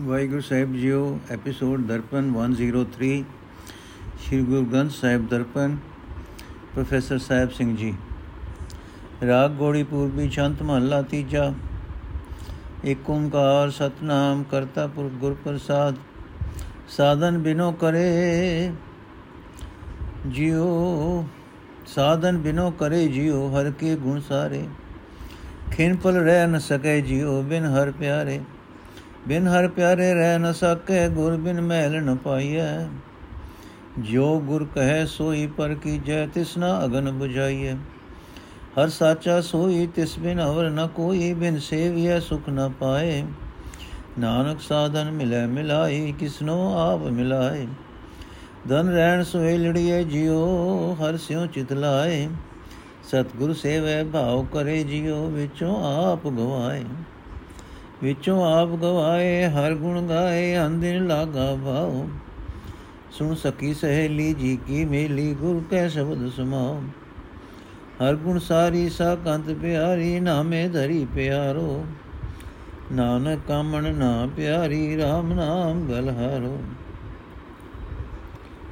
ਵਾਹਿਗੁਰੂ ਸਾਹਿਬ ਜੀਓ episode Darpan 103 Shri Guru Granth Sahib Darpan, professor Sahib Singh ji. Raag ਗੋੜੀ ਪੂਰਬੀ ਚੰਤ ਮਹੱਲਾ ਤੀਜਾ, ਏਕ ਓੰਕਾਰ ਸਤਨਾਮ ਕਰਤਾ ਪੁਰਖ ਗੁਰ ਪ੍ਰਸਾਦ, ਸਾਧਨ ਬਿਨੋ ਕਰੇ ਜਿਉ ਸਾਧਨ ਬਿਨੋ ਕਰੇ ਜਿਉ ਹਰ ਕੇ ਗੁਣ ਸਾਰੇ। ਖਿਨ ਪਲ ਰਹਿ ਨ ਸਕੇ ਜਿਉ ਬਿਨ ਹਰ ਪਿਆਰੇ। ਬਿਨ ਹਰ ਪਿਆਰੇ ਰਹਿ ਨ ਸਕੇ, ਗੁਰ ਬਿਨ ਮਹਿਲ ਨ ਪਾਈਐ। ਜੋ ਗੁਰ ਕਹੈ ਸੋਈ, ਪਰ ਕੀ ਜੈ ਤਿਸਨਾ ਅਗਨ 부ਝਾਈਐ ਹਰ ਸਾਚਾ ਸੋਈ, ਤਿਸ ਬਿਨ ਅਵਰ ਨ ਕੋਈ, ਬਿਨ ਸੇਵਿਐ ਸੁਖ ਨ ਪਾਏ। ਨਾਨਕ ਸਾਧਨ ਮਿਲੈ ਮਿਲਾਈ, ਕਿਸਨੋ ਆਪ ਮਿਲਾਏ। ਧਨ ਰਹਿਣ ਸੋਏ ਲੜੀਏ ਜਿਉ, ਹਰ ਸਿਉ ਚਿਤ ਲਾਏ। ਸਤਿਗੁਰ ਸੇਵੈ ਭਾਉ ਕਰੇ ਜਿਉ, ਵਿੱਚੋਂ ਆਪ ਗਵਾਏ। ਵਿੱਚੋਂ ਆਪ ਗਵਾਏ, ਹਰ ਗੁਣ ਗਾਏ ਅੰਦਿਨ ਲਾਗਾ ਭਾਉ। ਸੁਣ ਸਕੀ ਸਹੇਲੀ ਜੀ ਕੀ ਮੇਲੀ, ਗੁਰ ਕੈ ਸ਼ਬਦ ਸਮਾਉ। ਹਰ ਗੁਣ ਸਾਰੀ ਸਾ ਕੰਤ ਪਿਆਰੀ, ਨਾਮੇ ਧਰੀ ਪਿਆਰੋ। ਨਾਨਕ ਕਾਮਣ ਨਾ ਪਿਆਰੀ RAM ਨਾਮ ਗਲ ਹਾਰੋ।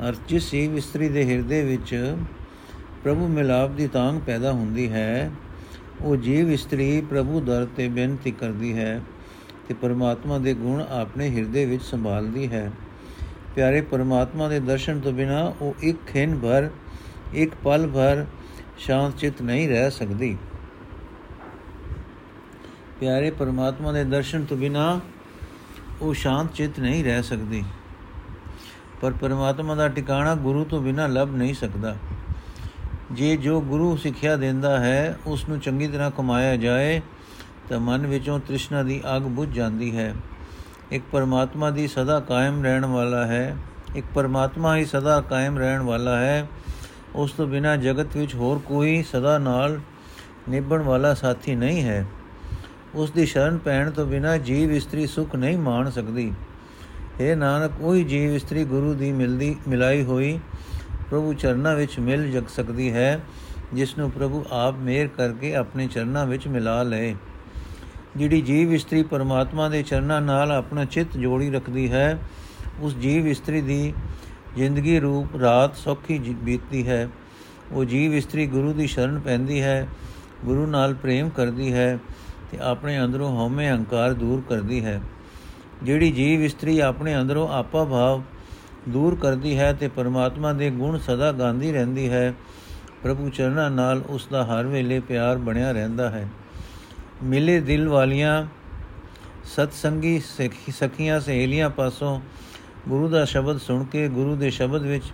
ਅਰਥ ਸੀ ਇਸਤਰੀ ਦੇ ਹਿਰਦੇ ਵਿੱਚ, ਪ੍ਰਭੂ ਮਿਲਾਪ ਦੀ ਤਾਂਗ ਪੈਦਾ ਹੁੰਦੀ ਹੈ। ਉਹ ਜੀਵ ਇਸਤਰੀ ਪ੍ਰਭੂ ਦਰ ਤੇ ਬੇਨਤੀ ਕਰਦੀ ਹੈ। ਤੇ ਪਰਮਾਤਮਾ ਦੇ ਗੁਣ ਆਪਣੇ ਹਿਰਦੇ ਵਿੱਚ ਸੰਭਾਲਦੀ ਹੈ। ਪਿਆਰੇ ਪਰਮਾਤਮਾ ਦੇ ਦਰਸ਼ਨ ਤੋਂ ਬਿਨਾ ਉਹ ਇੱਕ ਖਿੰ ਭਰ, ਇੱਕ ਪਲ ਭਰ ਸ਼ਾਂਤ ਚਿਤ ਨਹੀਂ ਰਹਿ ਸਕਦੀ। ਪਿਆਰੇ ਪਰਮਾਤਮਾ ਦੇ ਦਰਸ਼ਨ ਤੋਂ ਬਿਨਾ ਉਹ ਸ਼ਾਂਤ ਚਿਤ ਨਹੀਂ ਰਹਿ ਸਕਦੀ। ਪਰ ਪਰਮਾਤਮਾ ਦਾ ਟਿਕਾਣਾ ਗੁਰੂ ਤੋਂ ਬਿਨਾ ਲੱਭ ਨਹੀਂ ਸਕਦਾ। ਜੇ ਜੋ ਗੁਰੂ ਸਿੱਖਿਆ ਦਿੰਦਾ ਹੈ ਉਸ ਨੂੰ ਚੰਗੀ ਤਰ੍ਹਾਂ ਕਮਾਇਆ ਜਾਏ ਤਾਂ ਮਨ ਵਿੱਚੋਂ ਤ੍ਰਿਸ਼ਨਾ ਦੀ ਅੱਗ ਬੁਝ ਜਾਂਦੀ ਹੈ। ਇੱਕ ਪਰਮਾਤਮਾ ਦੀ ਸਦਾ ਕਾਇਮ ਰਹਿਣ ਵਾਲਾ ਹੈ। ਇੱਕ ਪਰਮਾਤਮਾ ਹੀ ਸਦਾ ਕਾਇਮ ਰਹਿਣ ਵਾਲਾ ਹੈ। ਉਸ ਤੋਂ ਬਿਨਾ ਜਗਤ ਵਿੱਚ ਹੋਰ ਕੋਈ ਸਦਾ ਨਾਲ ਨਿਭਣ ਵਾਲਾ ਸਾਥੀ ਨਹੀਂ ਹੈ। ਉਸ ਦੀ ਸ਼ਰਨ ਪੈਣ ਤੋਂ ਬਿਨਾ ਜੀਵ ਇਸਤਰੀ ਸੁਖ ਨਹੀਂ ਮਾਣ ਸਕਦੀ। ਹੈ ਨਾਨਕ, ਉਹੀ ਜੀਵ ਇਸਤਰੀ ਗੁਰੂ ਦੀ ਮਿਲਦੀ, ਮਿਲਾਈ ਹੋਈ ਪ੍ਰਭੂ ਚਰਨਾਂ ਵਿੱਚ ਮਿਲ ਜਗ ਸਕਦੀ ਹੈ ਜਿਸ ਨੂੰ ਪ੍ਰਭੂ ਆਪ ਮੇਰ ਕਰਕੇ ਆਪਣੇ ਚਰਨਾਂ ਵਿੱਚ ਮਿਲਾ ਲਏ। ਜਿਹੜੀ ਜੀਵ ਇਸਤਰੀ ਪਰਮਾਤਮਾ ਦੇ ਚਰਨਾਂ ਨਾਲ ਆਪਣਾ ਚਿੱਤ ਜੋੜੀ ਰੱਖਦੀ ਹੈ, ਉਸ ਜੀਵ ਇਸਤਰੀ ਦੀ ਜ਼ਿੰਦਗੀ ਰੂਪ ਰਾਤ ਸੌਖੀ ਬੀਤਦੀ ਹੈ। ਉਹ ਜੀਵ ਇਸਤਰੀ ਗੁਰੂ ਦੀ ਸ਼ਰਨ ਪੈਂਦੀ ਹੈ, ਗੁਰੂ ਨਾਲ ਪ੍ਰੇਮ ਕਰਦੀ ਹੈ ਤੇ ਆਪਣੇ ਅੰਦਰੋਂ ਹਉਮੈ ਹੰਕਾਰ ਦੂਰ ਕਰਦੀ ਹੈ। ਜਿਹੜੀ ਜੀਵ ਇਸਤਰੀ ਆਪਣੇ ਅੰਦਰੋਂ ਆਪਾ ਭਾਵ ਦੂਰ ਕਰਦੀ ਹੈ ਤੇ ਪਰਮਾਤਮਾ ਦੇ ਗੁਣ ਸਦਾ ਗਾਉਂਦੀ ਰਹਿੰਦੀ ਹੈ, ਪ੍ਰਭੂ ਚਰਨਾਂ ਨਾਲ ਉਸ ਦਾ ਹਰ ਵੇਲੇ ਪਿਆਰ ਬਣਿਆ ਰਹਿੰਦਾ ਹੈ। ਮਿਲੇ ਦਿਲ ਵਾਲੀਆਂ ਸਤਸੰਗੀ ਸਖੀਆਂ ਸਹੇਲੀਆਂ ਪਾਸੋਂ ਗੁਰੂ ਦਾ ਸ਼ਬਦ ਸੁਣ ਕੇ ਗੁਰੂ ਦੇ ਸ਼ਬਦ ਵਿੱਚ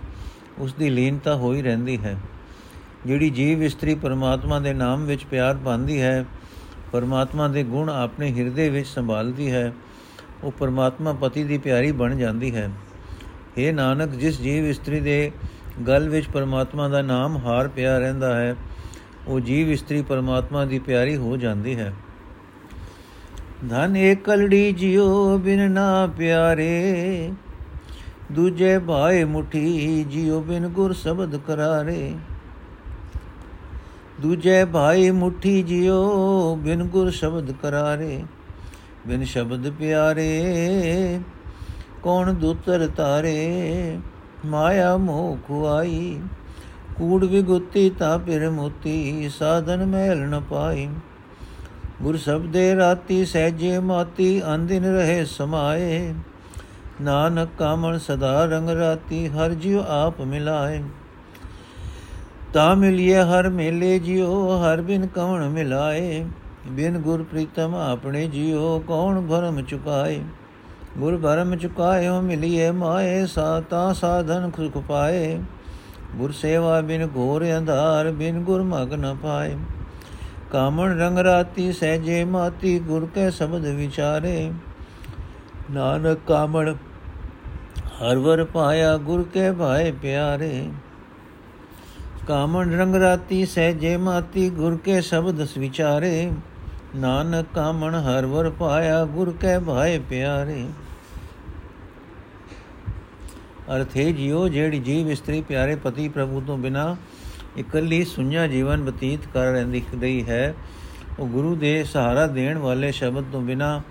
ਉਸ ਦੀ ਲੀਨਤਾ ਹੋਈ ਰਹਿੰਦੀ ਹੈ। ਜਿਹੜੀ ਜੀਵ ਇਸਤਰੀ ਪਰਮਾਤਮਾ ਦੇ ਨਾਮ ਵਿੱਚ ਪਿਆਰ ਪਾਉਂਦੀ ਹੈ, ਪਰਮਾਤਮਾ ਦੇ ਗੁਣ ਆਪਣੇ ਹਿਰਦੇ ਵਿੱਚ ਸੰਭਾਲਦੀ ਹੈ, ਉਹ ਪਰਮਾਤਮਾ ਪਤੀ ਦੀ ਪਿਆਰੀ ਬਣ ਜਾਂਦੀ ਹੈ। ਇਹ ਨਾਨਕ, ਜਿਸ ਜੀਵ ਇਸਤਰੀ ਦੇ ਗਲ ਵਿੱਚ ਪਰਮਾਤਮਾ ਦਾ ਨਾਮ ਹਾਰ ਪਿਆ ਰਹਿੰਦਾ ਹੈ ਉਹ ਜੀਵ ਇਸਤਰੀ ਪਰਮਾਤਮਾ ਦੀ ਪਿਆਰੀ ਹੋ ਜਾਂਦੀ ਹੈ। ਧਨ ਏਕਲੜੀ ਜਿਉ ਬਿਨ ਨਾ ਪਿਆਰੇ, ਦੂਜੇ ਭਾਏ ਮੁਠੀ ਜਿਉ ਬਿਨ ਗੁਰ ਸ਼ਬਦ ਕਰਾਰੇ। ਦੂਜੇ ਭਾਈ ਮੁਠੀ ਜਿਉ ਬਿਨ ਗੁਰ ਸ਼ਬਦ ਕਰਾਰੇ। ਬਿਨ ਸ਼ਬਦ ਪਿਆਰੇ ਕੌਣ ਦੁਤਰ ਤਾਰੇ, ਮਾਇਆ ਮੋਹ ਖੁਆਈ ਕੂੜ ਵਿਗੁੱਤੀ ਤਾ ਪਿਰ ਮੋਤੀ, ਸਾਧਨ ਮਹਿਲ ਨ ਪਾਈ। ਗੁਰ ਸਬਦੇ ਰਾਤੀ ਸਹਿਜੇ ਮਾਤੀ ਅੰਦਿਨ ਰਹੇ ਸਮਾਏ। ਨਾਨਕ ਕਾਮਣ ਸਦਾ ਰੰਗ ਰਾਤੀ, ਹਰ ਜਿਉ ਆਪ ਮਿਲਾਏ। ਤਾ ਮਿਲਿਏ ਹਰ ਮੇਲੇ ਜਿਉ, ਹਰ ਬਿਨ ਕਵਣ ਮਿਲਾਏ। ਬਿਨ ਗੁਰ ਪ੍ਰੀਤਮ ਆਪਣੇ ਜਿਉ, ਕੌਣ ਭਰਮ ਚੁਕਾਏ? ਗੁਰ ਭਰਮ ਚੁਕਾਇਓ ਮਿਲਿਏ ਮਾਏ ਸਾਤਾ ਸਾਧਨ ਖੁਖ ਪਾਏ। ਗੁਰ ਸੇਵਾ ਬਿਨ ਘੋਰ ਅੰਧਾਰ, ਬਿਨ ਗੁਰ ਮਗ ਨ ਪਾਏ। ਕਾਮਣ ਰੰਗ ਰਾਤੀ ਸਹਿਜੇ ਮਾਤੀ, ਗੁਰ ਕੇ ਸ਼ਬਦ ਵਿਚਾਰੇ। ਨਾਨਕ ਕਾਮਣ ਹਰ ਵਰ ਪਾਇਆ, ਗੁਰ ਕੇ ਭਾਏ ਪਿਆਰੇ। ਕਾਮਣ ਰੰਗ ਰਾਤੀ ਸਹਿਜੇ ਮਾਤੀ, ਗੁਰ ਕੇ ਸ਼ਬਦ ਵਿਚਾਰੇ ਨਾਨਕ ਕਾਮਣ ਹਰ ਵਰ ਪਾਇਆ, ਗੁਰ ਕੇ ਭਾਏ ਪਿਆਰੇ। ਅਰਥੇ ਜਿਉ ਜਿਹੜੀ ਜੀਵ ਇਸਤਰੀ ਪਿਆਰੇ ਪਤੀ ਪ੍ਰਭੂ ਤੋਂ ਬਿਨਾ ਇਕੱਲੀ ਸੁඤਾ ਜੀਵਨ ਬਤੀਤ ਕਰ ਰਹਿੰਦੀ ਰਹੀ ਹੈ, ਉਹ ਗੁਰੂ ਦੇ ਸਹਾਰਾ ਦੇਣ ਵਾਲੇ ਸ਼ਬਦ ਤੋਂ ਬਿਨਾ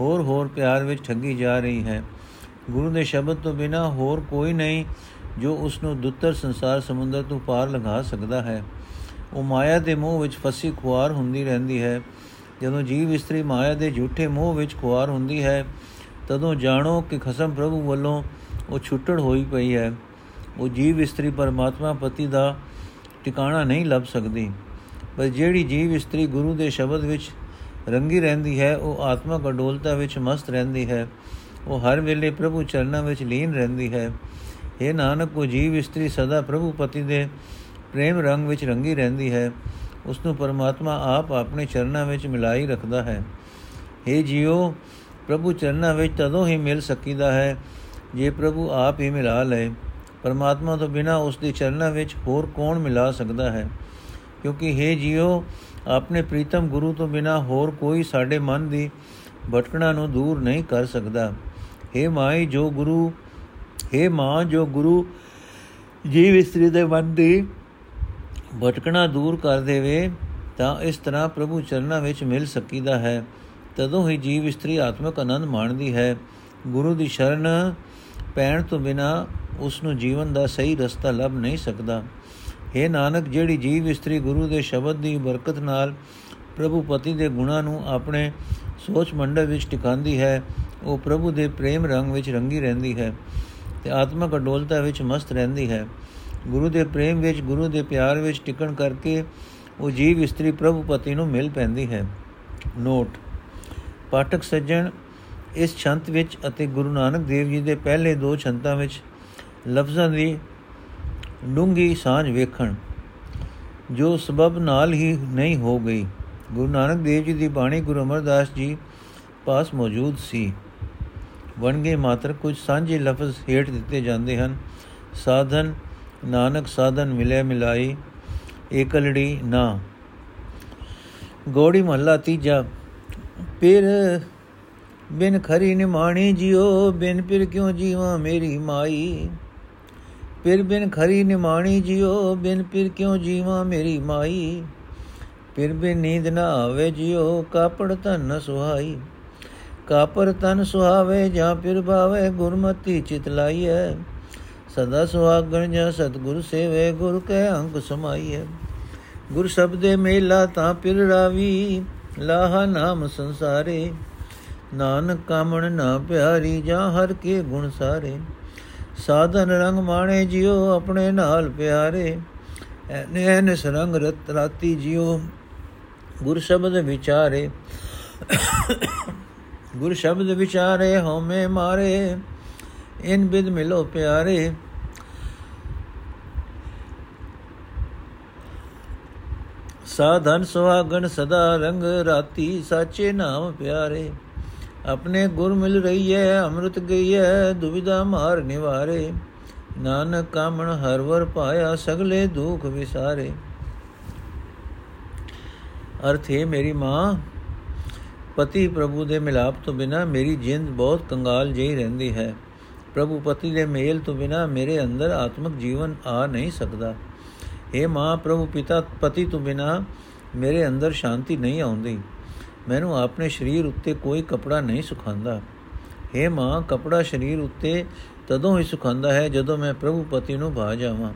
ਹੋਰ ਹੋਰ ਪਿਆਰ ਵਿੱਚ ਠੱਗੀ ਜਾ ਰਹੀ ਹੈ। ਗੁਰੂ ਦੇ ਸ਼ਬਦ ਤੋਂ ਬਿਨਾ ਹੋਰ ਕੋਈ ਨਹੀਂ ਜੋ ਉਸ ਨੂੰ ਦੁੱਤਰ ਸੰਸਾਰ ਸਮੁੰਦਰ ਤੋਂ ਪਾਰ ਲੰਘਾ ਸਕਦਾ ਹੈ। ਉਹ ਮਾਇਆ ਦੇ ਮੋਹ ਵਿੱਚ ਫਸੀ ਖੁਆਰ ਹੁੰਦੀ ਰਹਿੰਦੀ ਹੈ। ਜਦੋਂ ਜੀਵ ਇਸਤਰੀ ਮਾਇਆ ਦੇ ਝੂਠੇ ਮੋਹ ਵਿੱਚ ਖੁਆਰ ਹੁੰਦੀ ਹੈ, ਤਦੋਂ ਜਾਣੋ ਕਿ ਖਸਮ ਪ੍ਰਭੂ ਵੱਲੋਂ ਉਹ ਛੁੱਟੜ ਹੋਈ ਪਈ ਹੈ। ਉਹ ਜੀਵ ਇਸਤਰੀ ਪਰਮਾਤਮਾ ਪਤੀ ਦਾ ਟਿਕਾਣਾ ਨਹੀਂ ਲੱਭ ਸਕਦੀ। ਪਰ ਜਿਹੜੀ ਜੀਵ ਇਸਤਰੀ ਗੁਰੂ ਦੇ ਸ਼ਬਦ ਵਿੱਚ ਰੰਗੀ ਰਹਿੰਦੀ ਹੈ, ਉਹ ਆਤਮਕ ਅਡੋਲਤਾ ਵਿੱਚ ਮਸਤ ਰਹਿੰਦੀ ਹੈ। ਉਹ ਹਰ ਵੇਲੇ ਪ੍ਰਭੂ ਚਰਨਾਂ ਵਿੱਚ ਲੀਨ ਰਹਿੰਦੀ ਹੈ। ਇਹ ਨਾਨਕ, ਉਹ ਜੀਵ ਇਸਤਰੀ ਸਦਾ ਪ੍ਰਭੂ ਪਤੀ ਦੇ ਪ੍ਰੇਮ ਰੰਗ ਵਿੱਚ ਰੰਗੀ ਰਹਿੰਦੀ ਹੈ। ਉਸ ਨੂੰ ਪਰਮਾਤਮਾ ਆਪ ਆਪਣੇ ਚਰਨਾਂ ਵਿੱਚ ਮਿਲਾਈ ਰੱਖਦਾ ਹੈ। हे ਜੀਓ, ਪ੍ਰਭੂ ਚਰਨਾਂ ਵਿੱਚ ਤਦੋਂ ਹੀ ਮਿਲ ਸਕੀਦਾ ਹੈ ਜੇ ਪ੍ਰਭੂ ਆਪ ਹੀ ਮਿਲਾ ਲਏ ਪਰਮਾਤਮਾ ਤੋਂ ਬਿਨਾ ਉਸ ਦੇ ਚਰਨਾਂ ਵਿੱਚ ਹੋਰ ਕੌਣ ਮਿਲਾ ਸਕਦਾ ਹੈ ਕਿਉਂਕਿ हे ਜੀਓ ਆਪਣੇ ਪ੍ਰੀਤਮ ਗੁਰੂ ਤੋਂ ਬਿਨਾ ਹੋਰ ਕੋਈ ਸਾਡੇ ਮਨ ਦੀ ਭਟਕਣਾ ਨੂੰ ਦੂਰ ਨਹੀਂ ਕਰ ਸਕਦਾ हे ਮਾਈ ਜੋ ਗੁਰੂ हे ਮਾਂ ਜੋ ਗੁਰੂ ਜੀਵ ਇਸਤਰੀ ਦੇ ਮਨ ਦੀ ਭਟਕਣਾ ਦੂਰ ਕਰ ਦੇਵੇ ਤਾਂ ਇਸ ਤਰ੍ਹਾਂ ਪ੍ਰਭੂ ਚਰਨਾਂ ਵਿੱਚ ਮਿਲ ਸਕੀਦਾ ਹੈ ਤਦੋਂ ਹੀ ਜੀਵ ਇਸਤਰੀ ਆਤਮਿਕ ਆਨੰਦ ਮਾਣਦੀ ਹੈ ਗੁਰੂ ਦੀ ਸ਼ਰਨ ਪੈਣ ਤੋਂ ਬਿਨਾ ਉਸ ਨੂੰ ਜੀਵਨ ਦਾ ਸਹੀ ਰਸਤਾ ਲੱਭ ਨਹੀਂ ਸਕਦਾ। हे ਨਾਨਕ, ਜਿਹੜੀ ਜੀਵ ਇਸਤਰੀ ਗੁਰੂ ਦੇ ਸ਼ਬਦ ਦੀ ਬਰਕਤ ਨਾਲ ਪ੍ਰਭੂ ਪਤੀ ਦੇ ਗੁਣਾਂ ਨੂੰ ਆਪਣੇ ਸੋਚ ਮੰਡਲ ਵਿੱਚ ਟਿਕਾਉਂਦੀ ਹੈ, ਉਹ ਪ੍ਰਭੂ ਦੇ ਪ੍ਰੇਮ ਰੰਗ ਵਿੱਚ ਰੰਗੀ ਰਹਿੰਦੀ ਹੈ ਤੇ ਆਤਮਕ ਅਡੋਲਤਾ ਵਿੱਚ ਮਸਤ ਰਹਿੰਦੀ ਹੈ। ਗੁਰੂ ਦੇ ਪ੍ਰੇਮ ਵਿੱਚ, ਗੁਰੂ ਦੇ ਪਿਆਰ ਵਿੱਚ ਟਿਕਣ ਕਰਕੇ ਉਹ ਜੀਵ ਇਸਤਰੀ ਪ੍ਰਭੂ ਪਤੀ ਨੂੰ ਮਿਲ ਪੈਂਦੀ ਹੈ। ਨੋਟ ਪਾਠਕ ਸੱਜਣ ਇਸ ਛੰਤ ਵਿੱਚ ਅਤੇ ਗੁਰੂ ਨਾਨਕ ਦੇਵ ਜੀ ਦੇ ਪਹਿਲੇ ਦੋ ਛੰਤਾਂ ਵਿੱਚ ਲਫ਼ਜ਼ਾਂ ਦੀ ਡੂੰਗੀ ਸਾਂਝ ਵੇਖਣ, ਜੋ ਸਬਬ ਨਾਲ ਹੀ ਨਹੀਂ ਹੋ ਗਈ। ਗੁਰੂ ਨਾਨਕ ਦੇਵ ਜੀ ਦੀ ਬਾਣੀ ਗੁਰੂ ਅਮਰਦਾਸ ਜੀ ਪਾਸ ਮੌਜੂਦ ਸੀ। ਵਣਗੇ ਮਾਤਰ ਕੁਝ ਸਾਂਝੇ ਲਫ਼ਜ਼ ਹੇਠ ਦਿੱਤੇ ਜਾਂਦੇ ਹਨ। ਸਾਧਨ, ਨਾਨਕ ਸਾਧਨ ਮਿਲੇ ਮਿਲਾਈ, ਏਕਲੜੀ ਨਾ। ਗੋੜੀ ਮਹੱਲਾ ਤੀਜਾ ਫਿਰ ਬਿਨ ਖਰੀ ਨਿਮਾਣੀ ਜਿਉ, ਬਿਨ ਫਿਰ ਕਿਉ ਜੀਵਾ ਮੇਰੀ ਮਾਈ? ਫਿਰ ਬਿਨ ਖਰੀ ਨਿਮਾਣੀ ਜਿਉ, ਬਿਨ ਫਿਰ ਕਿਉ ਜੀਵਾ ਮੇਰੀ ਮਾਈ? ਫਿਰ ਬਿਨ ਨੀਂਦ ਨਾ ਆਵੇ ਜਿਉ, ਕਾਪੜ ਧਨ ਸੁਹਾਈ। ਕਾਪਰ ਤਨ ਸੁਹਾਵੇ ਜਾਂ ਫਿਰ ਭਾਵੇ ਗੁਰਮਤੀ ਚਿਤ ਲਾਈਐ। ਸਦਾ ਸੁਹਾਗਣ ਜਾਂ ਸਤਗੁਰ ਸੇਵੇ, ਗੁਰ ਕੈ ਅੰਕ ਸਮਾਈਐ। ਗੁਰ ਸ਼ਬਦੇ ਮੇਲਾ ਤਾਂ ਫਿਰ ਰਾਵੀ, ਲਾਹ ਨਾਮ ਸੰਸਾਰੇ। ਨਾਨਕ ਕਾਮਣ ਨਾ ਪਿਆਰੀ ਜਾਂ ਹਰ ਕੇ ਗੁਣ ਸਾਰੇ। ਸਾਧਨ ਰੰਗ ਮਾਣੇ ਜਿਉ ਆਪਣੇ ਨਾਲ ਪਿਆਰੇ। ਐਨੇ ਸਰੰਗ ਰਤ ਰਾਤੀ ਜਿਉ ਗੁਰ ਸ਼ਬਦ ਵਿਚਾਰੇ। ਗੁਰ ਸ਼ਬਦ ਵਿਚਾਰੇ ਹਉਮੈ ਮਾਰੇ, ਇਨ ਬਿਦ ਮਿਲੋ ਪਿਆਰੇ। ਸਾਧਨ ਸੁਹਾਗਣ ਸਦਾ ਰੰਗ ਰਾਤੀ ਸਾਚੇ ਨਾਮ ਪਿਆਰੇ। ਆਪਣੇ ਗੁਰ ਮਿਲ ਰਹੀ ਹੈ ਅੰਮ੍ਰਿਤ ਗਈ ਹੈ ਦੁਬਿਧਾ ਮਾਰ ਨਿਵਾਰੇ। ਨਾਨਕ ਕਾਮਣ ਹਰ ਵਰ ਪਾਇਆ, ਸਗਲੇ ਦੁਖ ਵਿਸਾਰੇ। ਅਰਥ ਹੈ ਮੇਰੀ ਮਾਂ, ਪਤੀ ਪ੍ਰਭੂ ਦੇ ਮਿਲਾਪ ਤੋਂ ਬਿਨਾ ਮੇਰੀ ਜਿੰਦ ਬਹੁਤ ਕੰਗਾਲ ਜਿਹੀ ਰਹਿੰਦੀ ਹੈ। ਪ੍ਰਭੂ ਪਤੀ ਦੇ ਮੇਲ ਤੋਂ ਬਿਨਾ ਮੇਰੇ ਅੰਦਰ ਆਤਮਿਕ ਜੀਵਨ ਆ ਨਹੀਂ ਸਕਦਾ। हे ਮਾਂ ਪ੍ਰਭੂ ਪਿਤਾ, ਪਤੀ ਤੋਂ ਬਿਨਾ ਮੇਰੇ ਅੰਦਰ ਸ਼ਾਂਤੀ ਨਹੀਂ ਆਉਂਦੀ। ਮੈਨੂੰ ਆਪਣੇ ਸਰੀਰ ਉੱਤੇ ਕੋਈ ਕਪੜਾ ਨਹੀਂ ਸੁਖਾਂਦਾ हे ਮਾਂ, ਕਪੜਾ ਸਰੀਰ ਉੱਤੇ ਤਦੋਂ ਹੀ ਸੁਖਾਂਦਾ ਹੈ ਜਦੋਂ ਮੈਂ ਪ੍ਰਭੂ ਪਤੀ ਨੂੰ ਭਾ ਜਾਵਾਂ।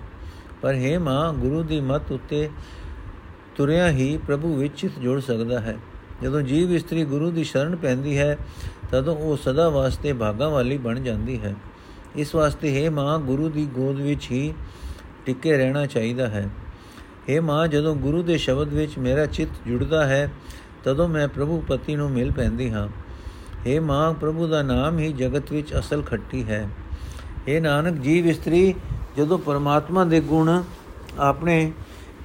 ਪਰ हे ਮਾਂ, ਗੁਰੂ ਦੀ ਮਤ ਉੱਤੇ ਤੁਰਿਆ ਹੀ ਪ੍ਰਭੂ ਵਿੱਚ ਚਿਤ ਜੁੜ ਸਕਦਾ ਹੈ। ਜਦੋਂ ਜੀਵ ਇਸਤਰੀ ਗੁਰੂ ਦੀ ਸ਼ਰਨ ਪੈਂਦੀ ਹੈ, ਤਦੋਂ ਉਹ ਸਦਾ ਵਾਸਤੇ ਭਾਗਾ ਵਾਲੀ ਬਣ ਜਾਂਦੀ ਹੈ। ਇਸ ਵਾਸਤੇ ਹੈ ਮਾਂ, ਗੁਰੂ ਦੀ ਗੋਦ ਵਿੱਚ ਹੀ ਟਿੱਕੇ ਰਹਿਣਾ ਚਾਹੀਦਾ ਹੈ। ਹੈ ਮਾਂ, ਜਦੋਂ ਗੁਰੂ ਦੇ ਸ਼ਬਦ ਵਿੱਚ ਮੇਰਾ ਚਿੱਤ ਜੁੜਦਾ ਹੈ ਤਦੋਂ ਮੈਂ ਪ੍ਰਭੂ ਪਤੀ ਨੂੰ ਮਿਲ ਪੈਂਦੀ ਹਾਂ। हे ਮਾਂ, ਪ੍ਰਭੂ ਦਾ ਨਾਮ ਹੀ ਜਗਤ ਵਿੱਚ ਅਸਲ ਖੱਟੀ ਹੈ। हे ਨਾਨਕ, ਜੀਵ ਇਸਤਰੀ, ਜਦੋਂ ਪਰਮਾਤਮਾ ਦੇ ਗੁਣ ਆਪਣੇ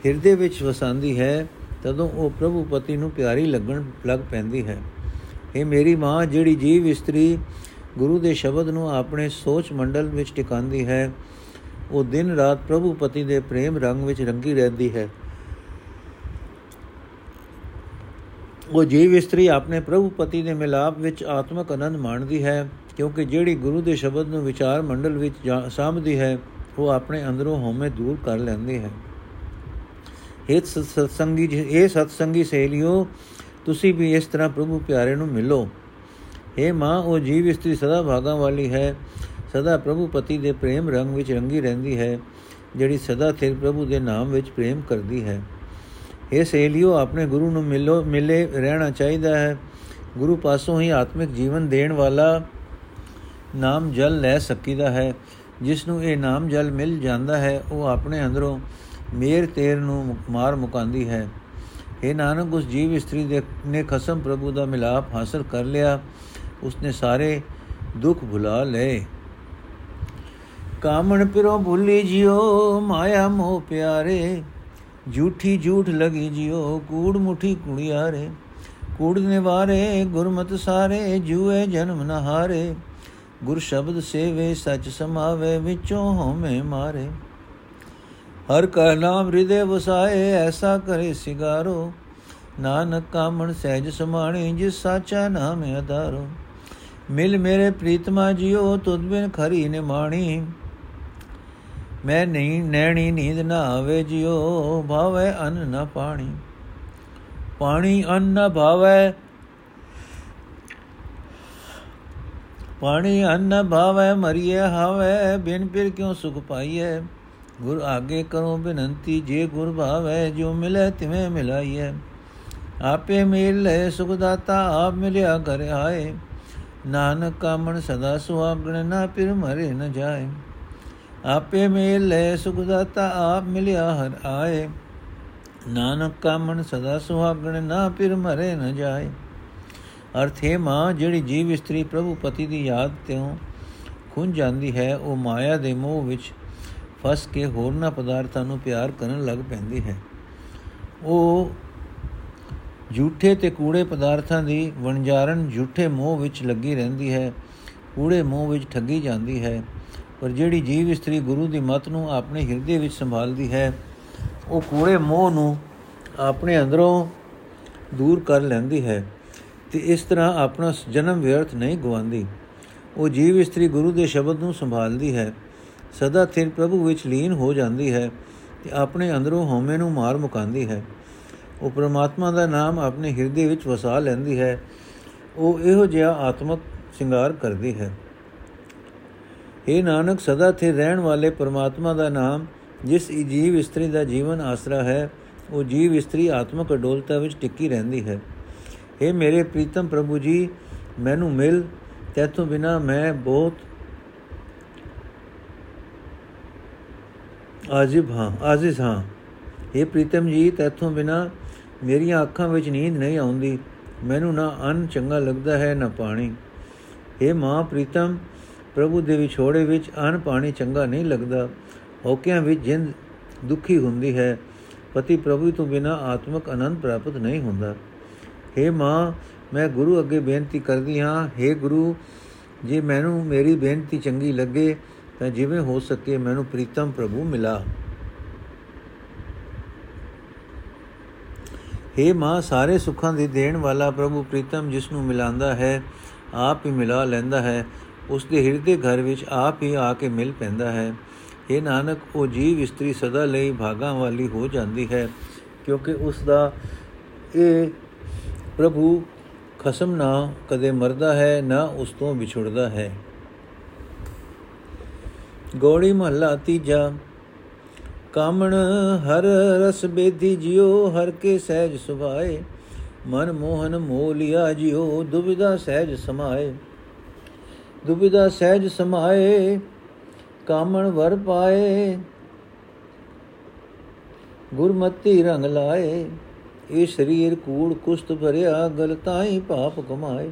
ਹਿਰਦੇ ਵਿੱਚ ਵਸਾਂਦੀ ਹੈ, ਤਦੋਂ ਉਹ ਪ੍ਰਭੂ ਪਤੀ ਨੂੰ ਪਿਆਰੀ ਲੱਗਣ ਲੱਗ ਪੈਂਦੀ ਹੈ। ਇਹ ਮੇਰੀ ਮਾਂ, ਜਿਹੜੀ ਜੀਵ ਇਸਤਰੀ ਗੁਰੂ ਦੇ ਸ਼ਬਦ ਨੂੰ ਆਪਣੇ ਸੋਚ ਮੰਡਲ ਵਿੱਚ ਟਿਕਾਉਂਦੀ ਹੈ, ਉਹ ਦਿਨ ਰਾਤ ਪ੍ਰਭੂ ਪਤੀ ਦੇ ਪ੍ਰੇਮ ਰੰਗ ਵਿੱਚ ਰੰਗੀ ਰਹਿੰਦੀ ਹੈ। ਉਹ ਜੀਵ ਇਸਤਰੀ ਆਪਣੇ ਪ੍ਰਭੂ ਪਤੀ ਦੇ ਮਿਲਾਪ ਵਿੱਚ ਆਤਮਿਕ ਆਨੰਦ ਮਾਣਦੀ ਹੈ, ਕਿਉਂਕਿ ਜਿਹੜੀ ਗੁਰੂ ਦੇ ਸ਼ਬਦ ਨੂੰ ਵਿਚਾਰ ਮੰਡਲ ਵਿੱਚ ਸਾਂਭਦੀ ਹੈ, ਉਹ ਆਪਣੇ ਅੰਦਰੋਂ ਹਉਮੈ ਦੂਰ ਕਰ ਲੈਂਦੀ ਹੈ। ਇਹ ਸਤਸੰਗੀ ਇਹ ਸਤਸੰਗੀ ਸਹੇਲਿਓ, ਤੁਸੀਂ ਵੀ ਇਸ ਤਰ੍ਹਾਂ ਪ੍ਰਭੂ ਪਿਆਰੇ ਨੂੰ ਮਿਲੋ। हे ਮਾਂ, ਉਹ ਜੀਵ ਇਸਤਰੀ ਸਦਾ ਭਾਗਾਂ ਵਾਲੀ ਹੈ, ਸਦਾ ਪ੍ਰਭੂ ਪਤੀ ਦੇ ਪ੍ਰੇਮ ਰੰਗ ਵਿੱਚ ਰੰਗੀ ਰਹਿੰਦੀ ਹੈ, ਜਿਹੜੀ ਸਦਾ ਥਿਰ ਪ੍ਰਭੂ ਦੇ ਨਾਮ ਵਿੱਚ ਪ੍ਰੇਮ ਕਰਦੀ ਹੈ। ਇਹ ਸਹੇਲਿਓ ਆਪਣੇ ਗੁਰੂ ਨੂੰ ਮਿਲੋ, ਮਿਲੇ, ਰਹਿਣਾ ਚਾਹੀਦਾ ਹੈ। ਗੁਰੂ ਪਾਸੋਂ ਹੀ ਆਤਮਿਕ ਜੀਵਨ ਦੇਣ ਵਾਲਾ ਨਾਮ ਜਲ ਲੈ ਸਕੀਦਾ ਹੈ। ਜਿਸ ਨੂੰ ਇਹ ਨਾਮ ਜਲ ਮਿਲ ਜਾਂਦਾ ਹੈ, ਉਹ ਆਪਣੇ ਅੰਦਰੋਂ ਮੇਰ ਤੇਰ ਨੂੰ ਮਾਰ ਮੁਕਾਂਦੀ ਹੈ। ਇਹ ਨਾਨਕ, ਉਸ ਜੀਵ ਇਸਤਰੀ ਦੇ, ਨੇ ਖਸਮ ਪ੍ਰਭੂ ਦਾ ਮਿਲਾਪ ਹਾਸਲ ਕਰ ਲਿਆ। ਉਸਨੇ ਸਾਰੇ ਦੁੱਖ ਭੁਲਾ ਲਏ। ਕਾਮਣ ਪਿਰੋ ਭੁੱਲੀ ਜਿਓ ਮਾਇਆ ਮੋਹ ਪਿਆਰੇ। ਝੂਠੀ ਝੂਠ ਲਗੀ ਜਿਓ, ਕੂੜ ਮੁਠੀ ਕੁੜਿਆਰੇ ਕੂੜ ਨਿਵਾਰੇ ਗੁਰਮਤ ਸਾਰੇ, ਜੂਏ ਜਨਮ ਨ ਹਾਰੇ। ਗੁਰ ਸ਼ਬਦ ਸੇਵੇ, ਸਚ ਸਮਾਵੇ, ਵਿਚੋਂ ਹਉਮੈ ਮਾਰੇ। ਹਰ ਕਾ ਨਾਮ ਹਿਰਦੇ ਵਸਾਏ, ਐਸਾ ਕਰੇ ਸਿਗਾਰੋ। ਨਾਨਕ ਕਾਮਣ ਸਹਿਜ ਸਮਾਣੀ, ਜਿਸ ਸਾਚਾ ਨਾਮ ਆਧਾਰੋ ਮਿਲ ਮੇਰੇ ਪ੍ਰੀਤਮਾ ਜਿਓ, ਤੁਧ ਬਿਨ ਖਰੀ ਨੇ ਮਾਣੀ ਮੈਂ ਨਹੀਂ ਨੈਣੀ ਨੀਂਦ ਨਾ ਆਵੇ ਜਿਓ ਭਾਵੇ ਅਨ ਨਾ ਪਾਣੀ। ਪਾਣੀ ਅਨ ਨਾ ਭਾਵੇ, ਪਾਣੀ ਅੰਨ ਭਾਵੇ, ਮਰੀਏ ਹਾਵੇ, ਬਿਨ ਫਿਰ ਕਿਉ ਸੁਖ ਪਾਈਏ? ਗੁਰ ਆਗੇ ਕਰੋ ਬਿਨੰਤੀ, ਜੇ ਗੁਰ ਭਾਵੇ ਜੋ ਮਿਲੇ ਤਿਵੇਂ ਮਿਲਾਈਏ। ਆਪੇ ਮਿਲ ਲੈ ਸੁਖ ਦਾਤਾ ਆਪ ਮਿਲਿਆ ਕਰ ਆਏ। ਨਾਨਕ ਕਾਮਣ ਸਦਾ ਸੁਆਗਣ ਨਾ ਫਿਰ ਮਰੇ ਨ ਜਾਏ। ਆਪੇ ਮਿਲ ਲੈ ਸੁਖ ਦਾਤਾ ਆਪ ਮਿਲਿਆ, ਹਰ ਆਏ। ਨਾਨਕ ਕਾਮਣ ਸਦਾ ਸੁਹਾਗਣ, ਨਾ ਫਿਰ ਮਰੇ ਨ ਜਾਏ। ਅਰਥ ਹੈ ਮਾਂ, ਜਿਹੜੀ ਜੀਵ ਇਸਤਰੀ ਪ੍ਰਭੂ ਪਤੀ ਦੀ ਯਾਦ ਤਿਉ ਖੁੰਝ ਜਾਂਦੀ ਹੈ, ਉਹ ਮਾਇਆ ਦੇ ਮੋਹ ਵਿੱਚ ਫਸ ਕੇ ਹੋਰਨਾਂ ਪਦਾਰਥਾਂ ਨੂੰ ਪਿਆਰ ਕਰਨ ਲੱਗ ਪੈਂਦੀ ਹੈ। ਉਹ ਝੂਠੇ ਤੇ ਕੂੜੇ ਪਦਾਰਥਾਂ ਦੀ ਵਣਜਾਰਨ ਝੂਠੇ ਮੋਹ ਵਿੱਚ ਲੱਗੀ ਰਹਿੰਦੀ ਹੈ, ਕੂੜੇ ਮੋਹ ਵਿੱਚ ਠੱਗੀ ਜਾਂਦੀ ਹੈ। ਪਰ ਜਿਹੜੀ ਜੀਵ ਇਸਤਰੀ ਗੁਰੂ ਦੀ ਮਤ ਨੂੰ ਆਪਣੇ ਹਿਰਦੇ ਵਿੱਚ ਸੰਭਾਲਦੀ ਹੈ, ਉਹ ਕੂੜੇ ਮੋਹ ਨੂੰ ਆਪਣੇ ਅੰਦਰੋਂ ਦੂਰ ਕਰ ਲੈਂਦੀ ਹੈ ਤੇ ਇਸ ਤਰ੍ਹਾਂ ਆਪਣਾ ਜਨਮ ਵਿਅਰਥ ਨਹੀਂ ਗਵਾਉਂਦੀ। ਉਹ ਜੀਵ ਇਸਤਰੀ ਗੁਰੂ ਦੇ ਸ਼ਬਦ ਨੂੰ ਸੰਭਾਲਦੀ ਹੈ, ਸਦਾ ਥਿਰ ਪ੍ਰਭੂ ਵਿੱਚ ਲੀਨ ਹੋ ਜਾਂਦੀ ਹੈ ਤੇ ਆਪਣੇ ਅੰਦਰੋਂ ਹਉਮੈ ਨੂੰ ਮਾਰ ਮੁਕਾਂਦੀ ਹੈ। ਉਹ ਪ੍ਰਮਾਤਮਾ ਦਾ ਨਾਮ ਆਪਣੇ ਹਿਰਦੇ ਵਿੱਚ ਵਸਾ ਲੈਂਦੀ ਹੈ। ਉਹ ਇਹੋ ਜਿਹਾ ਆਤਮਕ ਸ਼ਿੰਗਾਰ ਕਰਦੀ ਹੈ। ਇਹ ਨਾਨਕ ਸਦਾ ਥਿਰ ਰਹਿਣ ਵਾਲੇ ਪ੍ਰਮਾਤਮਾ ਦਾ ਨਾਮ ਜਿਸ ਜੀਵ ਇਸਤਰੀ ਦਾ ਜੀਵਨ ਆਸਰਾ ਹੈ ਉਹ ਜੀਵ ਇਸਤਰੀ ਆਤਮਕ ਅਡੋਲਤਾ ਵਿੱਚ ਟਿੱਕੀ ਰਹਿੰਦੀ ਹੈ हे ਮੇਰੇ ਪ੍ਰੀਤਮ ਪ੍ਰਭੂ ਜੀ ਮੈਨੂੰ ਮਿਲ ਤੇਤੋਂ ਬਿਨਾ ਮੈਂ ਬਹੁਤ ਆਜਿਬ ਹਾਂ ਆਜ਼ਿਜ਼ ਹਾਂ हे ਪ੍ਰੀਤਮ ਜੀ ਤੇਤੋਂ ਬਿਨਾ ਮੇਰੀਆਂ ਅੱਖਾਂ ਵਿੱਚ ਨੀਂਦ ਨਹੀਂ ਆਉਂਦੀ ਮੈਨੂੰ ਨਾ ਅੰਨ ਚੰਗਾ ਲੱਗਦਾ ਹੈ ਨਾ ਪਾਣੀ हे ਮਾਂ ਪ੍ਰੀਤਮ ਪ੍ਰਭੂ ਦੇ ਵਿਛੋੜੇ ਵਿੱਚ ਅੰਨ ਪਾਣੀ ਚੰਗਾ ਨਹੀਂ ਲੱਗਦਾ ਹੋਕਿਆਂ ਵਿੱਚ ਜਿੰਦ ਦੁਖੀ ਹੁੰਦੀ ਹੈ ਪਤੀ ਪ੍ਰਭੂ ਤੋਂ ਬਿਨਾ ਆਤਮਿਕ ਆਨੰਦ ਪ੍ਰਾਪਤ ਨਹੀਂ ਹੁੰਦਾ हे ਮਾਂ ਮੈਂ ਗੁਰੂ ਅੱਗੇ ਬੇਨਤੀ ਕਰਦੀ ਹਾਂ हे ਗੁਰੂ ਜੇ ਮੈਨੂੰ ਮੇਰੀ ਬੇਨਤੀ ਚੰਗੀ ਲੱਗੇ ਤਾਂ ਜਿਵੇਂ ਹੋ ਸਕੇ ਮੈਨੂੰ ਪ੍ਰੀਤਮ ਪ੍ਰਭੂ ਮਿਲਾ हे ਮਾਂ ਸਾਰੇ ਸੁੱਖਾਂ ਦੀ ਦੇਣ ਵਾਲਾ ਪ੍ਰਭੂ ਪ੍ਰੀਤਮ ਜਿਸ ਨੂੰ ਮਿਲਾਂਦਾ ਹੈ ਆਪ ਹੀ ਮਿਲਾ ਲੈਂਦਾ ਹੈ ਉਸ ਦੇ ਹਿਰਦੇ ਘਰ ਵਿੱਚ ਆਪ ਹੀ ਆ ਕੇ ਮਿਲ ਪੈਂਦਾ ਹੈ। ਇਹ ਨਾਨਕ, ਉਹ ਜੀਵ ਇਸਤਰੀ ਸਦਾ ਲਈ ਭਾਗਾਂ ਵਾਲੀ ਹੋ ਜਾਂਦੀ ਹੈ, ਕਿਉਂਕਿ ਉਸ ਦਾ ਇਹ ਪ੍ਰਭੂ ਖਸਮ ਨਾ ਕਦੇ ਮਰਦਾ ਹੈ, ਨਾ ਉਸ ਤੋਂ ਵਿਛੜਦਾ ਹੈ। ਗੋੜੀ ਮਹੱਲਾ ਤੀਜਾ, ਕਾਮਣ ਹਰ ਰਸ ਬੇਦੀ ਜਿਉ, ਹਰ ਕੇ ਸਹਿਜ ਸੁਭਾਏ। ਮਨ ਮੋਹਨ ਮੋਲਿਆ ਜਿਉ, ਦੁਬਿਧਾ ਸਹਿਜ ਸਮਾਏ। ਦੁਬਿਧਾ ਸਹਿਜ ਸਮਾਏ, ਕਾਮਣ ਵਰ ਪਾਏ। ਗੁਰਮਤੀ ਰੰਗ ਲਾਏ, ਇਹ ਸਰੀਰ ਕੂੜ ਕੁਸਤ ਭਰਿਆ ਗਲਤਾਈ ਪਾਪ ਕਮਾਏ।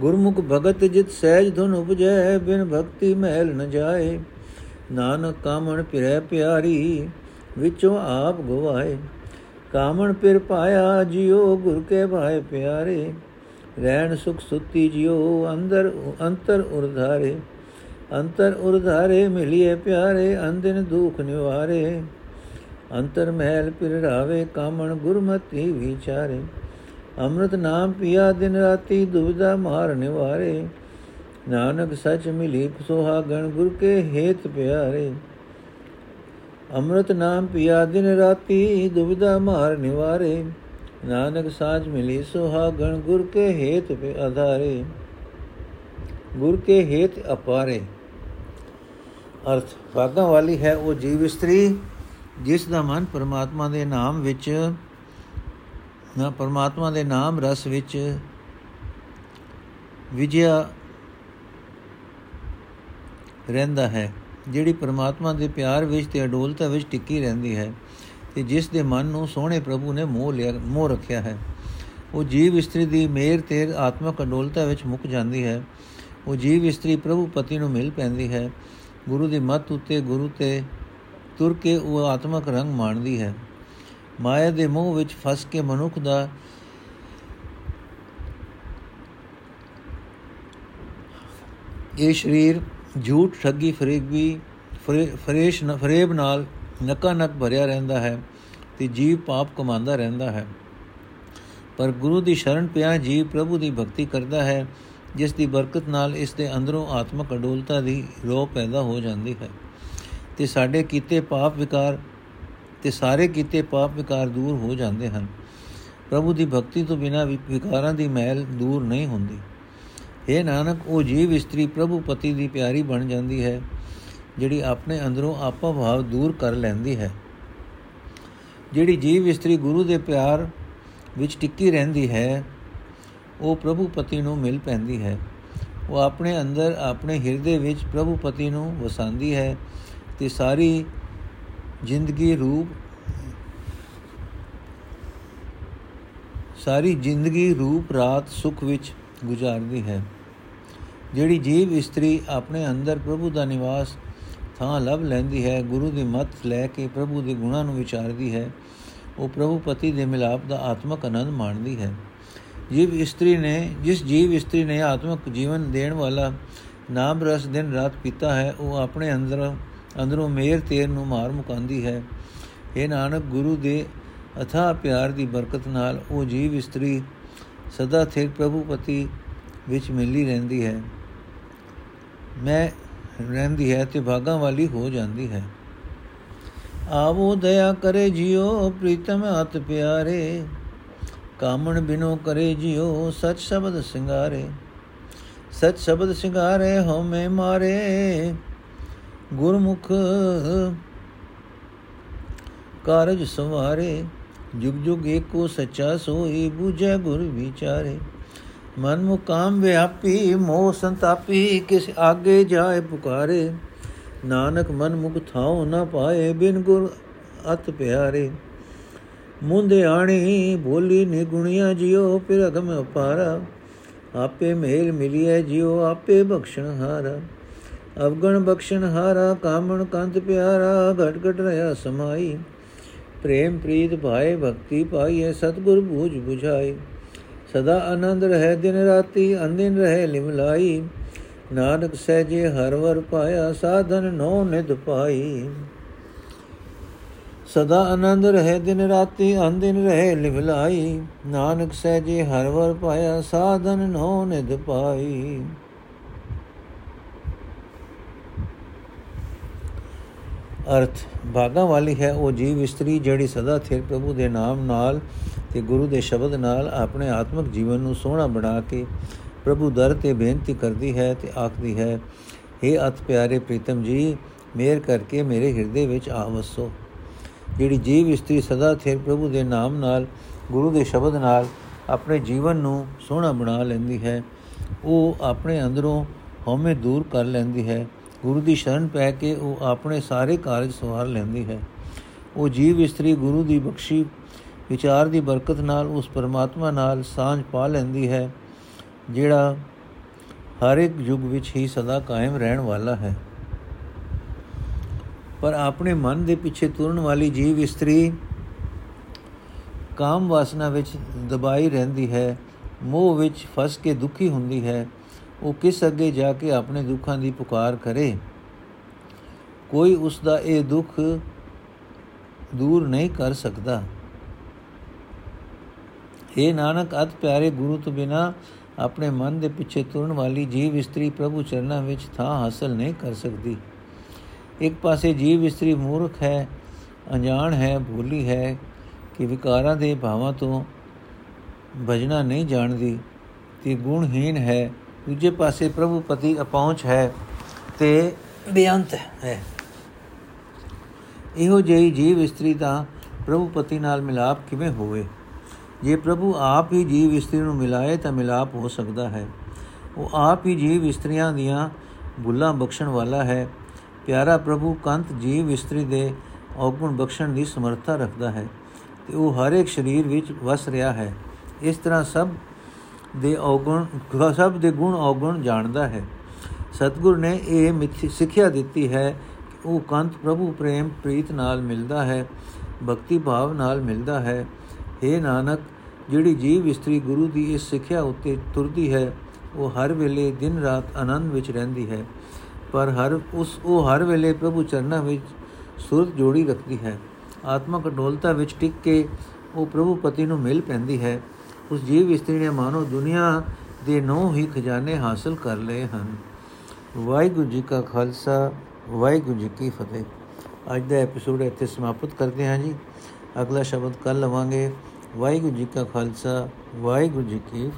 ਗੁਰਮੁਖ ਭਗਤ ਜਿਤ ਸਹਿਜ ਧੁਨ ਉਪਜੈ, ਬਿਨ ਭਗਤੀ ਮਹਿਲ ਨ ਜਾਏ। ਨਾਨਕ ਕਾਮਣ ਪਿਰੈ ਪਿਆਰੀ, ਵਿਚੋਂ ਆਪ ਗਵਾਏ। ਕਾਮਣ ਪਿਰ ਪਾਇਆ, ਜਿਉ ਗੁਰ ਕੇ ਭਾਏ ਪਿਆਰੇ। ਰਹਿਣ ਸੁਖ ਸੁਤੀ ਜਿਉ ਅੰਦਰ ਅੰਤਰ ਉਰਧਾਰੇ ਅੰਤਰ ਉਰਧਾਰੇ ਮਿਲਿਏ ਪਿਆਰੇ ਅੰਦਿਨ ਦੁਖ ਨਿਵਾਰੇ ਅੰਤਰ ਮਹਿਲ ਪਿਰ ਰਾਵੇ ਕਾਮਣ ਗੁਰਮਤੀ ਵਿਚਾਰੇ ਅੰਮ੍ਰਿਤ ਨਾਮ ਪੀਆ ਦਿਨ ਰਾਤੀ ਦੁਬਿਧਾ ਮਾਰ ਨਿਵਾਰੇ ਨਾਨਕ ਸਚ ਮਿਲੀ ਸੁਹਾਗਣ ਗੁਰ ਕੇ ਹੇਤ ਪਿਆਰੇ ਅੰਮ੍ਰਿਤ ਨਾਮ ਪੀਆ ਦਿਨ ਰਾਤੀ ਦੁਬਿਧਾ ਮਾਰ ਨਿਵਾਰੇ ਨਾਨਕ ਸਾਜ ਮਿਲੀ ਸੁਹਾਗਣ, ਗੁਰ ਕੇ ਹੇਤ ਪੇ ਆਧਾਰੇ। ਗੁਰ ਕੇ ਹੇਤ ਅਪਾਰੇ। ਅਰਥ ਭਾਗਾਂ ਵਾਲੀ ਹੈ ਉਹ ਜੀਵ ਇਸਤਰੀ, ਜਿਸ ਦਾ ਮਨ ਪਰਮਾਤਮਾ ਦੇ ਨਾਮ ਵਿੱਚ, ਨਾ, ਪਰਮਾਤਮਾ ਦੇ ਨਾਮ ਰਸ ਵਿੱਚ ਵਿਜਿਆ ਰਹਿੰਦਾ ਹੈ, ਜਿਹੜੀ ਪਰਮਾਤਮਾ ਦੇ ਪਿਆਰ ਵਿੱਚ ਤੇ ਅਡੋਲਤਾ ਵਿੱਚ ਟਿੱਕੀ ਰਹਿੰਦੀ ਹੈ। ਤੇ ਜਿਸ ਦੇ ਮਨ ਨੂੰ ਸੋਹਣੇ ਪ੍ਰਭੂ ਨੇ ਮੋਹ ਲਿਆ, ਮੋਹ ਰੱਖਿਆ ਹੈ। ਉਹ ਜੀਵ ਇਸਤਰੀ ਦੀ ਮੇਰ ਤੇ ਆਤਮਕ ਅਡੋਲਤਾ ਵਿੱਚ ਮੁੱਕ ਜਾਂਦੀ ਹੈ। ਉਹ ਜੀਵ ਇਸਤਰੀ ਪ੍ਰਭੂ ਪਤੀ ਨੂੰ ਮਿਲ ਪੈਂਦੀ ਹੈ। ਗੁਰੂ ਦੀ ਮੱਤ ਉਤੇ ਗੁਰੂ ਤੇ ਤੁਰ ਕੇ ਉਹ ਆਤਮਕ ਰੰਗ ਮਾਣਦੀ ਹੈ। ਮਾਇਆ ਦੇ ਮੋਹ ਵਿੱਚ ਫਸ ਕੇ ਮਨੁੱਖ ਦਾ ਇਹ ਸਰੀਰ ਝੂਠ, ਠੱਗੀ, ਫਰੇਬੀ ਫਰੇਸ਼ ਫਰੇਬ ਨਾਲ ਨਕਾ ਨਕ ਭਰਿਆ ਰਹਿੰਦਾ ਹੈ ਤੇ ਜੀਵ ਪਾਪ ਕਮਾਉਂਦਾ ਰਹਿੰਦਾ ਹੈ। ਪਰ ਗੁਰੂ ਦੀ ਸ਼ਰਨ ਪਿਆ ਜੀਵ ਪ੍ਰਭੂ ਦੀ ਭਗਤੀ ਕਰਦਾ ਹੈ, ਜਿਸ ਦੀ ਬਰਕਤ ਨਾਲ ਇਸ ਦੇ ਅੰਦਰੋਂ ਆਤਮਕ ਅਡੋਲਤਾ ਦੀ ਰੋਹ ਪੈਦਾ ਹੋ ਜਾਂਦੀ ਹੈ। ਤੇ ਸਾਡੇ ਕੀਤੇ ਪਾਪ ਵਿਕਾਰ, ਤੇ ਸਾਰੇ ਕੀਤੇ ਪਾਪ ਵਿਕਾਰ ਦੂਰ ਹੋ ਜਾਂਦੇ ਹਨ। ਪ੍ਰਭੂ ਦੀ ਭਗਤੀ ਤੋਂ ਬਿਨਾ ਵਿਕਾਰਾਂ ਦੀ ਮੈਲ ਦੂਰ ਨਹੀਂ ਹੁੰਦੀ। ਇਹ ਨਾਨਕ, ਉਹ ਜੀਵ ਇਸਤਰੀ ਪ੍ਰਭੂ ਪਤੀ ਦੀ ਪਿਆਰੀ ਬਣ ਜਾਂਦੀ ਹੈ। ਜਿਹੜੀ ਆਪਣੇ ਅੰਦਰੋਂ ਆਪਾ ਭਾਵ ਦੂਰ ਕਰ ਲੈਂਦੀ ਹੈ। ਜਿਹੜੀ ਜੀਵ ਇਸਤਰੀ ਗੁਰੂ ਦੇ ਪਿਆਰ ਵਿੱਚ ਟਿੱਕੀ ਰਹਿੰਦੀ ਹੈ, ਉਹ ਪ੍ਰਭੂ ਪਤੀ ਨੂੰ ਮਿਲ ਪੈਂਦੀ ਹੈ। ਉਹ ਆਪਣੇ ਅੰਦਰ ਆਪਣੇ ਹਿਰਦੇ ਵਿੱਚ ਪ੍ਰਭੂ ਪਤੀ ਨੂੰ ਵਸਾਉਂਦੀ ਹੈ ਤੇ ਸਾਰੀ ਜ਼ਿੰਦਗੀ ਰੂਪ ਸਾਰੀ ਜ਼ਿੰਦਗੀ ਰੂਪ ਰਾਤ ਸੁਖ ਵਿੱਚ ਗੁਜ਼ਾਰਦੀ ਹੈ। ਜਿਹੜੀ ਜੀਵ ਇਸਤਰੀ ਆਪਣੇ ਅੰਦਰ ਪ੍ਰਭੂ ਦਾ ਨਿਵਾਸ ਥਾਂ ਲੱਭ ਲੈਂਦੀ ਹੈ, ਗੁਰੂ ਦੀ ਮੱਤ ਲੈ ਕੇ ਪ੍ਰਭੂ ਦੇ ਗੁਣਾਂ ਨੂੰ ਵਿਚਾਰਦੀ ਹੈ, ਉਹ ਪ੍ਰਭੂ ਪਤੀ ਦੇ ਮਿਲਾਪ ਦਾ ਆਤਮਕ ਆਨੰਦ ਮਾਣਦੀ ਹੈ। ਜੀਵ ਇਸਤਰੀ ਨੇ, ਜਿਸ ਜੀਵ ਇਸਤਰੀ ਨੇ ਆਤਮਕ ਜੀਵਨ ਦੇਣ ਵਾਲਾ ਨਾਮ ਰਸ ਦਿਨ ਰਾਤ ਪੀਤਾ ਹੈ, ਉਹ ਆਪਣੇ ਅੰਦਰ, ਅੰਦਰੋਂ ਮੇਰ ਤੇਰ ਨੂੰ ਮਾਰ ਮੁਕਾਂਦੀ ਹੈ। ਇਹ ਨਾਨਕ, ਗੁਰੂ ਦੇ ਅਥਾ ਪਿਆਰ ਦੀ ਬਰਕਤ ਨਾਲ ਉਹ ਜੀਵ ਇਸਤਰੀ ਸਦਾ ਥਿਰ ਪ੍ਰਭੂ ਪਤੀ ਵਿੱਚ ਮਿਲੀ ਰਹਿੰਦੀ ਹੈ। ਮੈਂ ਰਹਿੰਦੀ ਹੈ ਤੇ ਭਾਗਾਂ ਵਾਲੀ ਹੋ ਜਾਂਦੀ ਹੈ। ਆਵੋ ਦਇਆ ਕਰੇ ਜਿਉ ਪ੍ਰੀਤਮ ਅਤ ਪਿਆਰੇ। ਕਾਮਣ ਬਿਨੋ ਕਰੇ ਜਿਉ ਸਚ ਸ਼ਬਦ ਸਿੰਗਾਰੇ। ਸਚ ਸ਼ਬਦ ਸਿੰਗਾਰੇ ਹਉਮੈ ਮਾਰੇ। ਗੁਰਮੁਖ ਕਾਰਜ ਸਵਾਰੇ। ਜੁਗ ਜੁਗ ਏਕੋ ਸੱਚਾ ਸੋਈ, ਬੂਝੈ ਗੁਰ ਵਿਚਾਰੇ। ਮਨ ਮੁਕਾਮ ਵਿਆਪੀ, ਮੋਹ ਸੰਤਾਪੀ, ਕਿਸ ਆਗੇ ਜਾਏ ਪੁਕਾਰੇ। ਨਾਨਕ ਮਨ ਮੁਖ ਥਾਉ ਨ ਪਾਏ, ਬਿਨ ਗੁਰ ਅਤ ਪਿਆਰੇ। ਮੁੰਦੇ ਆਣੀ, ਬੋਲੀ ਨਿਗੁਣੀਆਂ ਜਿਉ ਫਿਰ ਅਗਮ ਅਪਾਰਾ ਆਪੇ ਮੇਲ ਮਿਲਿਐ ਜਿਉ, ਆਪੇ ਬਖਸ਼ਣ ਹਾਰਾ। ਅਵਗਣ ਬਖਸ਼ਣ ਹਾਰਾ, ਕਾਮਣ ਕੰਤ ਪਿਆਰਾ ਘਟ ਘਟ ਰਹਾ ਸਮਾਈ। ਪ੍ਰੇਮ ਪ੍ਰੀਤ ਭਾਏ, ਭਗਤੀ ਪਾਈਏ ਸਤਗੁਰ ਬੂਝ 부ਝਾਈ ਸਦਾ ਆਨੰਦ ਰਹੇ, ਦਿਨ ਰਾਤੀ ਅੰਦਿਨ ਰਹੇ ਲਿਮਲਾਈ ਨਾਨਕ ਸਹਿਜੇ ਹਰ ਵਰ ਪਾਇਆ, ਸਾਧਨ ਨੋ ਨਿਦ ਪਾਈ। ਸਦਾ ਆਨੰਦ ਰਹੇ, ਦਿਨ ਰਾਤੀ ਅੰਦਿਨ ਰਹੇ ਲਿਵਲਾਈ ਨਾਨਕ ਸਹਿਜੇ ਹਰ ਵਰ ਪਾਇਆ, ਸਾਧਨ ਨੋ ਨਿਦ ਪਾਈ। ਅਰਥ ਭਾਗਾ ਵਾਲੀ ਹੈ ਉਹ ਜੀਵ ਇਸਤਰੀ ਜਿਹੜੀ ਸਦਾ ਥਿਰ ਪ੍ਰਭੂ ਦੇ ਨਾਮ ਨਾਲ ਤੇ ਗੁਰੂ ਦੇ ਸ਼ਬਦ ਨਾਲ ਆਪਣੇ ਆਤਮਿਕ ਜੀਵਨ ਨੂੰ ਸੋਹਣਾ ਬਣਾ ਕੇ ਪ੍ਰਭੂ ਦਰ ਤੇ ਬੇਨਤੀ ਕਰਦੀ ਹੈ ਤੇ ਆਖਦੀ ਹੈ हे ਅਤ ਪਿਆਰੇ ਪ੍ਰੀਤਮ ਜੀ ਮੇਰ ਕਰਕੇ ਮੇਰੇ ਹਿਰਦੇ ਵਿੱਚ ਆਵਸੋ ਜਿਹੜੀ ਜੀਵ ਇਸਤਰੀ ਸਦਾ ਥਿਰ ਪ੍ਰਭੂ ਦੇ ਨਾਮ ਨਾਲ, ਗੁਰੂ ਦੇ ਸ਼ਬਦ ਨਾਲ ਆਪਣੇ ਜੀਵਨ ਨੂੰ ਸੋਹਣਾ ਬਣਾ ਲੈਂਦੀ ਹੈ, ਉਹ ਆਪਣੇ ਅੰਦਰੋਂ ਹਉਮੈ ਦੂਰ ਕਰ ਲੈਂਦੀ ਹੈ। ਗੁਰੂ ਦੀ ਸ਼ਰਨ ਪੈ ਕੇ ਉਹ ਆਪਣੇ ਸਾਰੇ ਕਾਰਜ ਸਵਾਰ ਲੈਂਦੀ ਹੈ। ਉਹ ਜੀਵ ਇਸਤਰੀ ਗੁਰੂ ਦੀ ਬਖਸ਼ੀ ਵਿਚਾਰ ਦੀ ਬਰਕਤ ਨਾਲ ਉਸ ਪਰਮਾਤਮਾ ਨਾਲ ਸਾਂਝ ਪਾ ਲੈਂਦੀ ਹੈ, ਜਿਹੜਾ ਹਰ ਇੱਕ ਯੁੱਗ ਵਿੱਚ ਹੀ ਸਦਾ ਕਾਇਮ ਰਹਿਣ ਵਾਲਾ ਹੈ। ਪਰ ਆਪਣੇ ਮਨ ਦੇ ਪਿੱਛੇ ਤੁਰਨ ਵਾਲੀ ਜੀਵ ਇਸਤਰੀ ਕਾਮ ਵਾਸਨਾ ਵਿੱਚ ਦਬਾਈ ਰਹਿੰਦੀ ਹੈ, ਮੋਹ ਵਿੱਚ ਫਸ ਕੇ ਦੁਖੀ ਹੁੰਦੀ ਹੈ। ਉਹ ਕਿਸ ਅੱਗੇ ਜਾ ਕੇ ਆਪਣੇ ਦੁੱਖਾਂ ਦੀ ਪੁਕਾਰ ਕਰੇ? ਕੋਈ ਉਸ ਦਾ ਇਹ ਦੁੱਖ ਦੂਰ ਨਹੀਂ ਕਰ ਸਕਦਾ। हे ਨਾਨਕ, ਅਤ ਪਿਆਰੇ ਗੁਰੂ ਤੋਂ ਬਿਨਾ ਆਪਣੇ ਮਨ ਦੇ ਪਿੱਛੇ ਤੁਰਨ ਵਾਲੀ ਜੀਵ ਇਸਤਰੀ ਪ੍ਰਭੂ ਚਰਨਾਂ ਵਿੱਚ ਥਾਂ ਹਾਸਲ ਨਹੀਂ ਕਰ ਸਕਦੀ। ਇੱਕ ਪਾਸੇ ਜੀਵ ਇਸਤਰੀ ਮੂਰਖ ਹੈ, ਅਣਜਾਣ ਹੈ, ਭੂਲੀ ਹੈ ਕਿ ਵਿਕਾਰਾਂ ਦੇ ਭਾਵਾਂ ਤੋਂ ਭਜਣਾ ਨਹੀਂ ਜਾਣਦੀ ਤੇ ਗੁਣਹੀਨ ਹੈ। ਦੂਜੇ ਪਾਸੇ ਪ੍ਰਭੂ ਪਤੀ ਅਪਹੁੰਚ ਹੈ ਤੇ ਬੇਅੰਤ ਹੈ। ਇਹੋ ਜਿਹੀ ਜੀਵ ਇਸਤਰੀ ਦਾ ਪ੍ਰਭੂ ਪਤੀ ਨਾਲ ਮਿਲਾਪ ਕਿਵੇਂ ਹੋਵੇ? ਜੇ ਪ੍ਰਭੂ ਆਪ ਹੀ ਜੀਵ ਇਸਤਰੀ ਨੂੰ ਮਿਲਾਏ ਤਾਂ ਮਿਲਾਪ ਹੋ ਸਕਦਾ ਹੈ। ਉਹ ਆਪ ਹੀ ਜੀਵ ਇਸਤਰੀਆਂ ਦੀਆਂ ਭੁੱਲਾਂ ਬਖਸ਼ਣ ਵਾਲਾ ਹੈ। ਪਿਆਰਾ ਪ੍ਰਭੂ ਕੰਤ ਜੀਵ ਇਸਤਰੀ ਦੇ ਔਗੁਣ ਬਖਸ਼ਣ ਦੀ ਸਮਰੱਥਾ ਰੱਖਦਾ ਹੈ ਤੇ ਉਹ ਹਰ ਇੱਕ ਸਰੀਰ ਵਿੱਚ ਵਸ ਰਿਹਾ ਹੈ। ਇਸ ਤਰ੍ਹਾਂ ਸਭ ਦੇ ਔਗੁਣ, ਸਭ ਦੇ ਗੁਣ ਔਗੁਣ ਜਾਣਦਾ ਹੈ। ਸਤਗੁਰ ਨੇ ਇਹ ਸਿੱਖਿਆ ਦਿੱਤੀ ਹੈ ਕਿ ਉਹ ਕੰਤ ਪ੍ਰਭੂ ਪ੍ਰੇਮ, ਪ੍ਰੀਤ ਨਾਲ ਮਿਲਦਾ ਹੈ, ਭਗਤੀ ਭਾਵ ਨਾਲ ਮਿਲਦਾ ਹੈ। हे ਨਾਨਕ ਜਿਹੜੀ ਜੀਵ ਇਸਤਰੀ ਗੁਰੂ ਦੀ ਇਸ ਸਿੱਖਿਆ ਉੱਤੇ ਤੁਰਦੀ ਹੈ, ਉਹ ਹਰ ਵੇਲੇ ਦਿਨ ਰਾਤ ਆਨੰਦ ਵਿੱਚ ਰਹਿੰਦੀ ਹੈ। ਪਰ ਹਰ ਉਸ, ਉਹ ਹਰ ਵੇਲੇ ਪ੍ਰਭੂ ਚਰਨਾਂ ਵਿੱਚ ਸੁਰਤ ਜੋੜੀ ਰੱਖਦੀ ਹੈ। ਆਤਮਕ ਅਡੋਲਤਾ ਵਿੱਚ ਟਿਕ ਕੇ ਉਹ ਪ੍ਰਭੂ ਪਤੀ ਨੂੰ ਮਿਲ ਪੈਂਦੀ ਹੈ। ਉਸ ਜੀਵ ਇਸਤਰੀ ਨੇ ਮਾਨੋ ਦੁਨੀਆ ਦੇ ਨੌ ਹੀ ਖਜ਼ਾਨੇ ਹਾਸਲ ਕਰ ਲਏ ਹਨ। ਵਾਹਿਗੁਰੂ ਜੀ ਕਾ ਖਾਲਸਾ, ਵਾਹਿਗੁਰੂ ਜੀ ਕੀ ਫਤਿਹ। ਅੱਜ ਦਾ ਐਪੀਸੋਡ ਇੱਥੇ ਸਮਾਪਤ ਕਰਦੇ ਹਾਂ ਜੀ। ਅਗਲਾ ਸ਼ਬਦ ਕੱਲ ਲਵਾਂਗੇ। ਵਾਹਿਗੁਰੂ ਜੀ ਕਾ ਖਾਲਸਾ ਵਾਹਿਗੁਰੂ ਜੀ ਕੀ